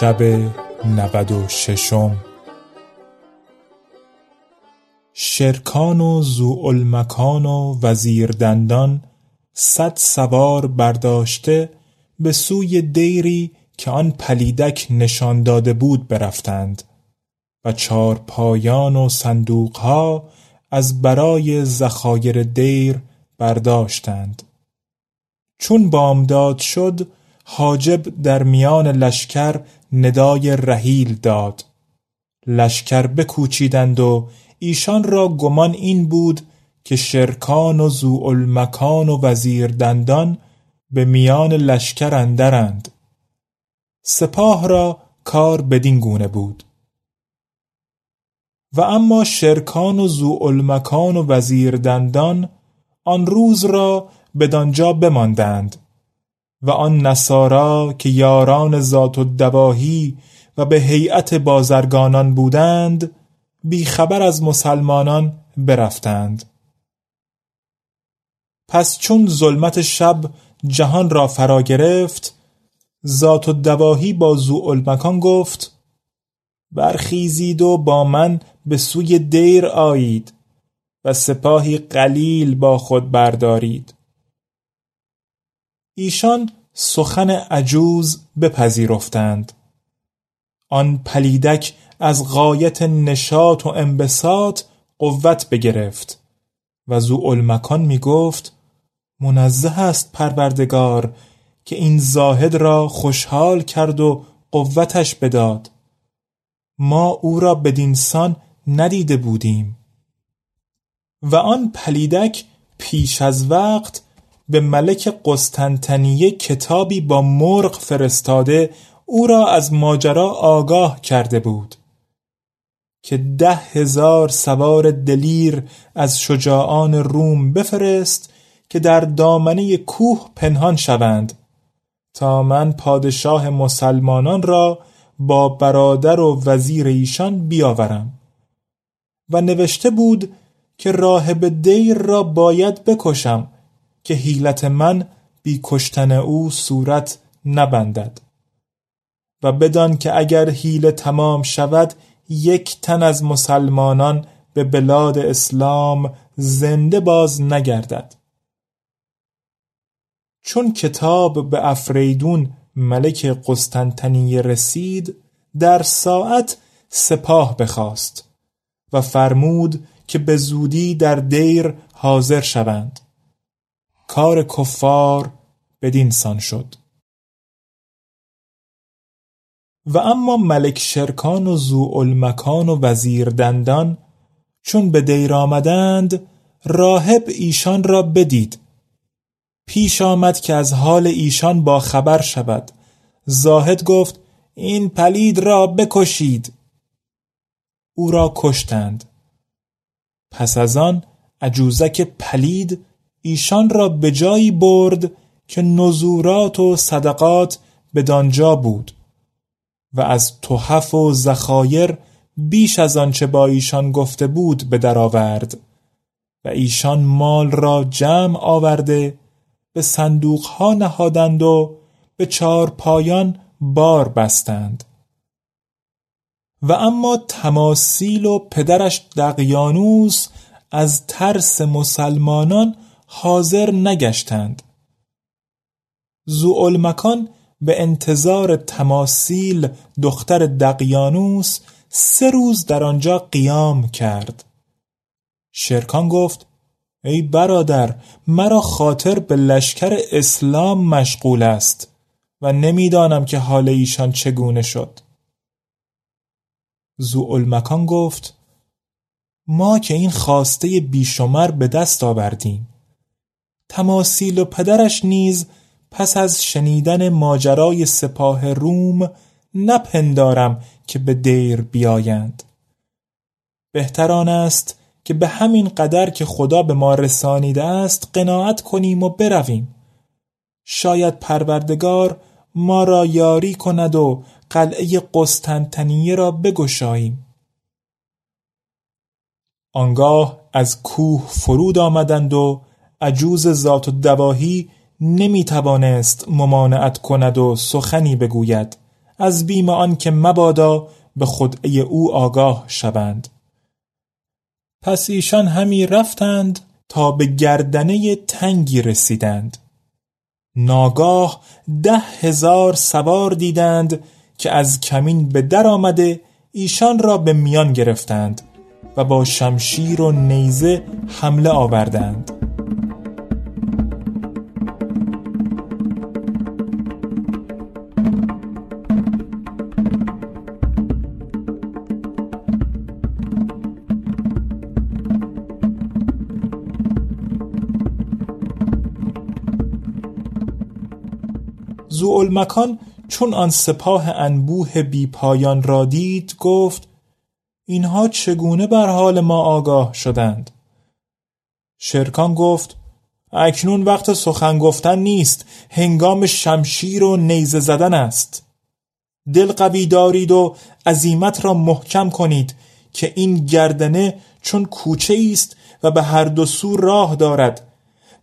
شب نود و ششم. شرکان و زوالمکان و وزیر دندان صد سوار برداشته به سوی دیری که آن پلیدک نشان داده بود برفتند و چار پایان و صندوقها از برای زخایر دیر برداشتند. چون بامداد شد حاجب در میان لشکر ندای رحیل داد. لشکر بکوچیدند و ایشان را گمان این بود که شرکان و زوالمکان و وزیر دندان به میان لشکر اندرند. سپاه را کار بدین گونه بود. و اما شرکان و زوالمکان و وزیر دندان آن روز را بدانجا بماندند. و آن نصارا که یاران ذات و دواهی و به هیئت بازرگانان بودند بیخبر از مسلمانان برفتند. پس چون ظلمت شب جهان را فرا گرفت ذات و دواهی با زوالمکان گفت برخیزید و با من به سوی دیر آیید و سپاهی قلیل با خود بردارید. ایشان سخن عجوز بپذیرفتند. آن پلیدک از غایت نشاط و انبساط قوت بگرفت و زوالمکان می گفت منزه است پروردگار که این زاهد را خوشحال کرد و قوتش بداد. ما او را بدینسان ندیده بودیم. و آن پلیدک پیش از وقت به ملک قسطنطنیه کتابی با مرغ فرستاده او را از ماجرا آگاه کرده بود که ده هزار سوار دلیر از شجاعان روم بفرست که در دامنه کوه پنهان شوند تا من پادشاه مسلمانان را با برادر و وزیر ایشان بیاورم. و نوشته بود که راهب دیر را باید بکشم که حیلت من بی کشتن او صورت نبندد. و بدان که اگر حیله تمام شود یک تن از مسلمانان به بلاد اسلام زنده باز نگردد. چون کتاب به افریدون ملک قسطنطنیه رسید در ساعت سپاه بخواست و فرمود که به زودی در دیر حاضر شوند. کار کفار بدینسان شد. و اما ملک شرکان و زوالمکان و وزیر دندان چون به دیر آمدند راهب ایشان را بدید. پیش آمد که از حال ایشان با خبر شود. زاهد گفت این پلید را بکشید. او را کشتند. پس از آن عجوزک پلید ایشان را به جایی برد که نزورات و صدقات به دانجا بود و از تحف و زخایر بیش از آنچه با ایشان گفته بود به درآورد و ایشان مال را جمع آورده به صندوق ها نهادند و به چهار پایان بار بستند. و اما تماسیل و پدرش دقیانوس از ترس مسلمانان حاضر نگشتند. زوالمکان به انتظار تماسیل دختر دقیانوس سه روز در آنجا قیام کرد. شرکان گفت ای برادر مرا خاطر به لشکر اسلام مشغول است و نمی‌دانم که حال ایشان چگونه شد. زوالمکان گفت ما که این خواسته بیشمر به دست آوردیم. تماسیل و پدرش نیز پس از شنیدن ماجرای سپاه روم نپندارم که به دیر بیایند. بهتران است که به همین قدر که خدا به ما رسانیده است قناعت کنیم و برویم. شاید پروردگار ما را یاری کند و قلعه قسطنطنیه را بگشاییم. آنگاه از کوه فرود آمدند و عجوز ذات و دواهی نمی توانست ممانعت کند و سخنی بگوید. از بیم آن که مبادا به خدعه او آگاه شوند. پس ایشان همی رفتند تا به گردنه تنگی رسیدند. ناگاه ده هزار سوار دیدند که از کمین به در آمده ایشان را به میان گرفتند و با شمشیر و نیزه حمله آوردند. زوالمکان چون آن سپاه انبوه بی پایان را دید گفت اینها چگونه بر حال ما آگاه شدند؟ شرکان گفت اکنون وقت سخن گفتن نیست هنگام شمشیر و نیزه زدن است. دل قوی دارید و عزیمت را محکم کنید که این گردنه چون کوچه است و به هر دو سو راه دارد.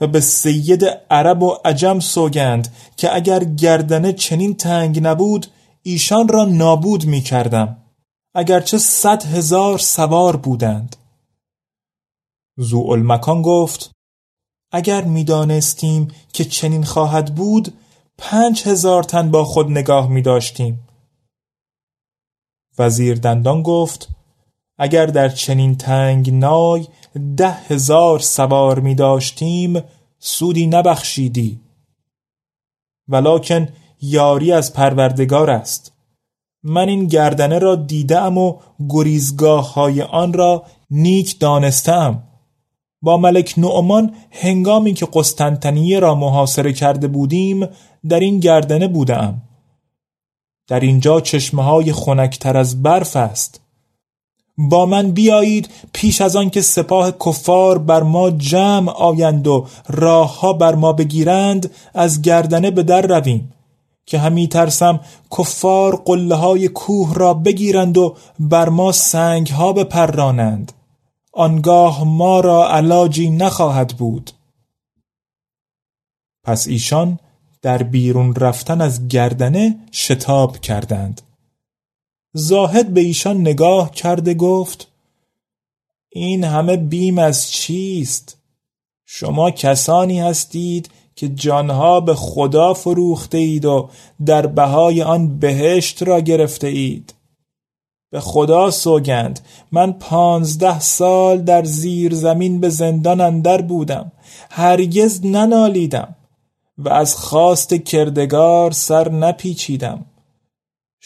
و به سید عرب و عجم سوگند که اگر گردنه چنین تنگ نبود ایشان را نابود می کردم اگرچه صد هزار سوار بودند. زوالمکان گفت اگر می‌دانستیم که چنین خواهد بود پنج هزار تن با خود نگاه می داشتیم وزیر دندان گفت اگر در چنین تنگ نای ده هزار سوار می داشتیم سودی نبخشیدی. ولکن یاری از پروردگار است. من این گردنه را دیدم و گریزگاه های آن را نیک دانستم. با ملک نعمان هنگامی که قسطنطنیه را محاصره کرده بودیم در این گردنه بودم. در اینجا چشمه های خنکتر از برف است. با من بیایید پیش از آن که سپاه کفار بر ما جمع آیند و راهها بر ما بگیرند از گردنه به در رویم که همی ترسم کفار قله های کوه را بگیرند و بر ما سنگ ها بپرانند. آنگاه ما را علاجی نخواهد بود. پس ایشان در بیرون رفتن از گردنه شتاب کردند. زاهد به ایشان نگاه کرده گفت این همه بیم از چیست؟ شما کسانی هستید که جانها به خدا فروخته اید و در بهای آن بهشت را گرفته اید. به خدا سوگند من پانزده سال در زیر زمین به زندان اندر بودم هرگز ننالیدم و از خواست کردگار سر نپیچیدم.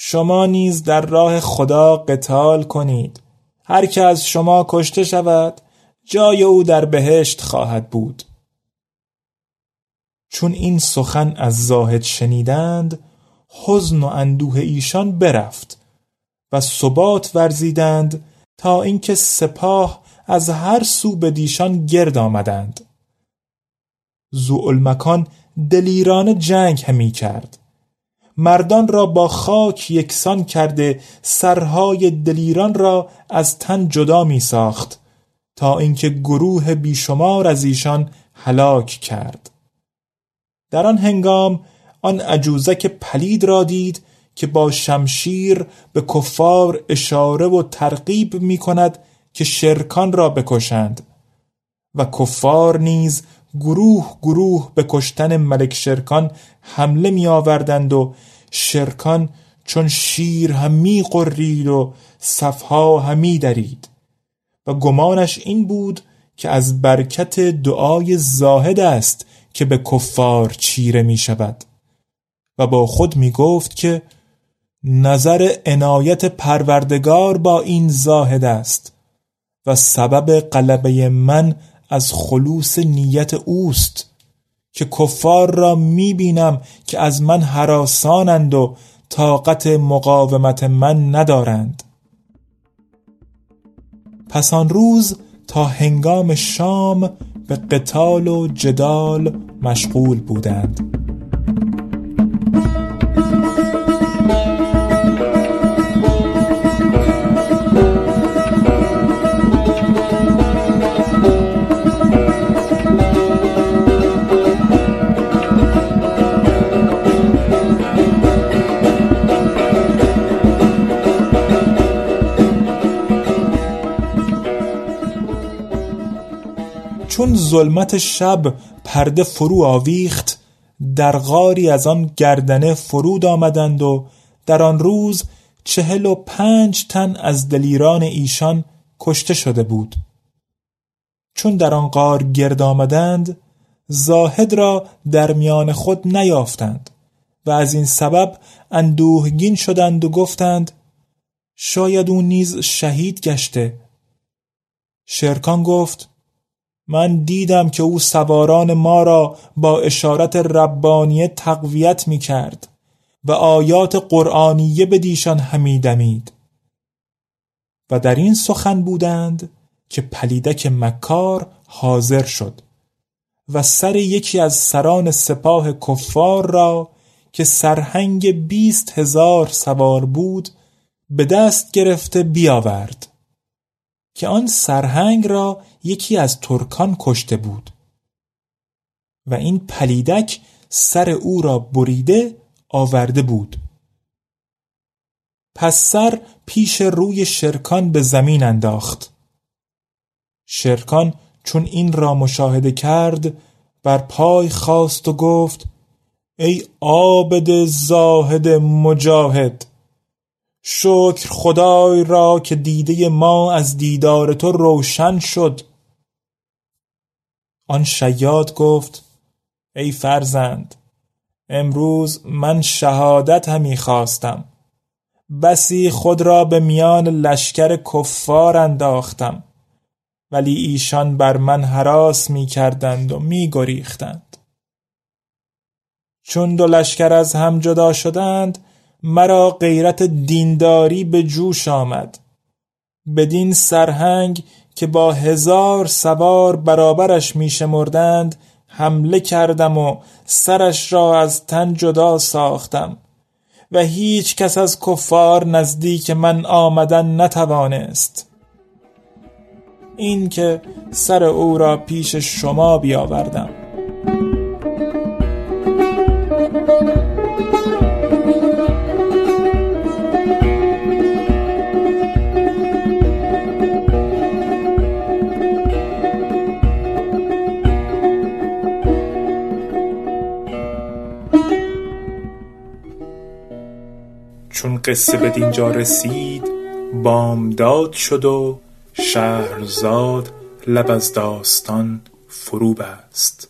شما نیز در راه خدا قتال کنید. هر که از شما کشته شود جای او در بهشت خواهد بود. چون این سخن از زاهد شنیدند حزن و اندوه ایشان برفت و ثبات ورزیدند تا اینکه سپاه از هر سو به دیشان گرد آمدند. زوالمکان دلیران جنگ همی کرد. مردان را با خاک یکسان کرده سرهای دلیران را از تن جدا می ساخت تا اینکه گروه بیشمار از ایشان هلاک کرد. در آن هنگام آن عجوزک پلید را دید که با شمشیر به کفار اشاره و ترغیب می کند که شرکان را بکشند و کفار نیز گروه گروه به کشتن ملک شرکان حمله می آوردند و شرکان چون شیر همی قرید و صفها همی درید. و گمانش این بود که از برکت دعای زاهد است که به کفار چیره می شود و با خود می گفت که نظر عنایت پروردگار با این زاهد است و سبب قلبه من از خلوص نیت اوست که کفار را می بینم که از من حراسانند و طاقت مقاومت من ندارند. پس آن روز تا هنگام شام به قتال و جدال مشغول بودند. ظلمت شب پرده فرو آویخت در غاری از آن گردنه فرود آمدند و در آن روز چهل و پنج تن از دلیران ایشان کشته شده بود. چون در آن غار گرد آمدند زاهد را در میان خود نیافتند و از این سبب اندوهگین شدند و گفتند شاید او نیز شهید گشته. شرکان گفت من دیدم که او سواران ما را با اشارت ربانیه تقویت می کرد و آیات قرآنیه به دیشان همی دمید و در این سخن بودند که پلیدک مکار حاضر شد و سر یکی از سران سپاه کفار را که سرهنگ بیست هزار سوار بود به دست گرفته بیاورد. که آن سرهنگ را یکی از ترکان کشته بود. و این پلیدک سر او را بریده آورده بود. پس سر پیش روی شرکان به زمین انداخت. شرکان چون این را مشاهده کرد بر پای خواست و گفت ای عابد زاهد مجاهد! شکر خدای را که دیده ما از دیدار تو روشن شد. آن شیاد گفت ای فرزند امروز من شهادت همی خواستم. بسی خود را به میان لشکر کفار انداختم. ولی ایشان بر من حراس می کردند و می گریختند. چون دو لشکر از هم جدا شدند مرا غیرت دینداری به جوش آمد. بدین سرهنگ که با هزار سوار برابرش میشمردند حمله کردم و سرش را از تن جدا ساختم. و هیچ کس از کفار نزدیک من آمدن نتوانست. این که سر او را پیش شما بیاوردم. قصه به دینجا رسید بامداد شد و شهرزاد لب از داستان فرو بست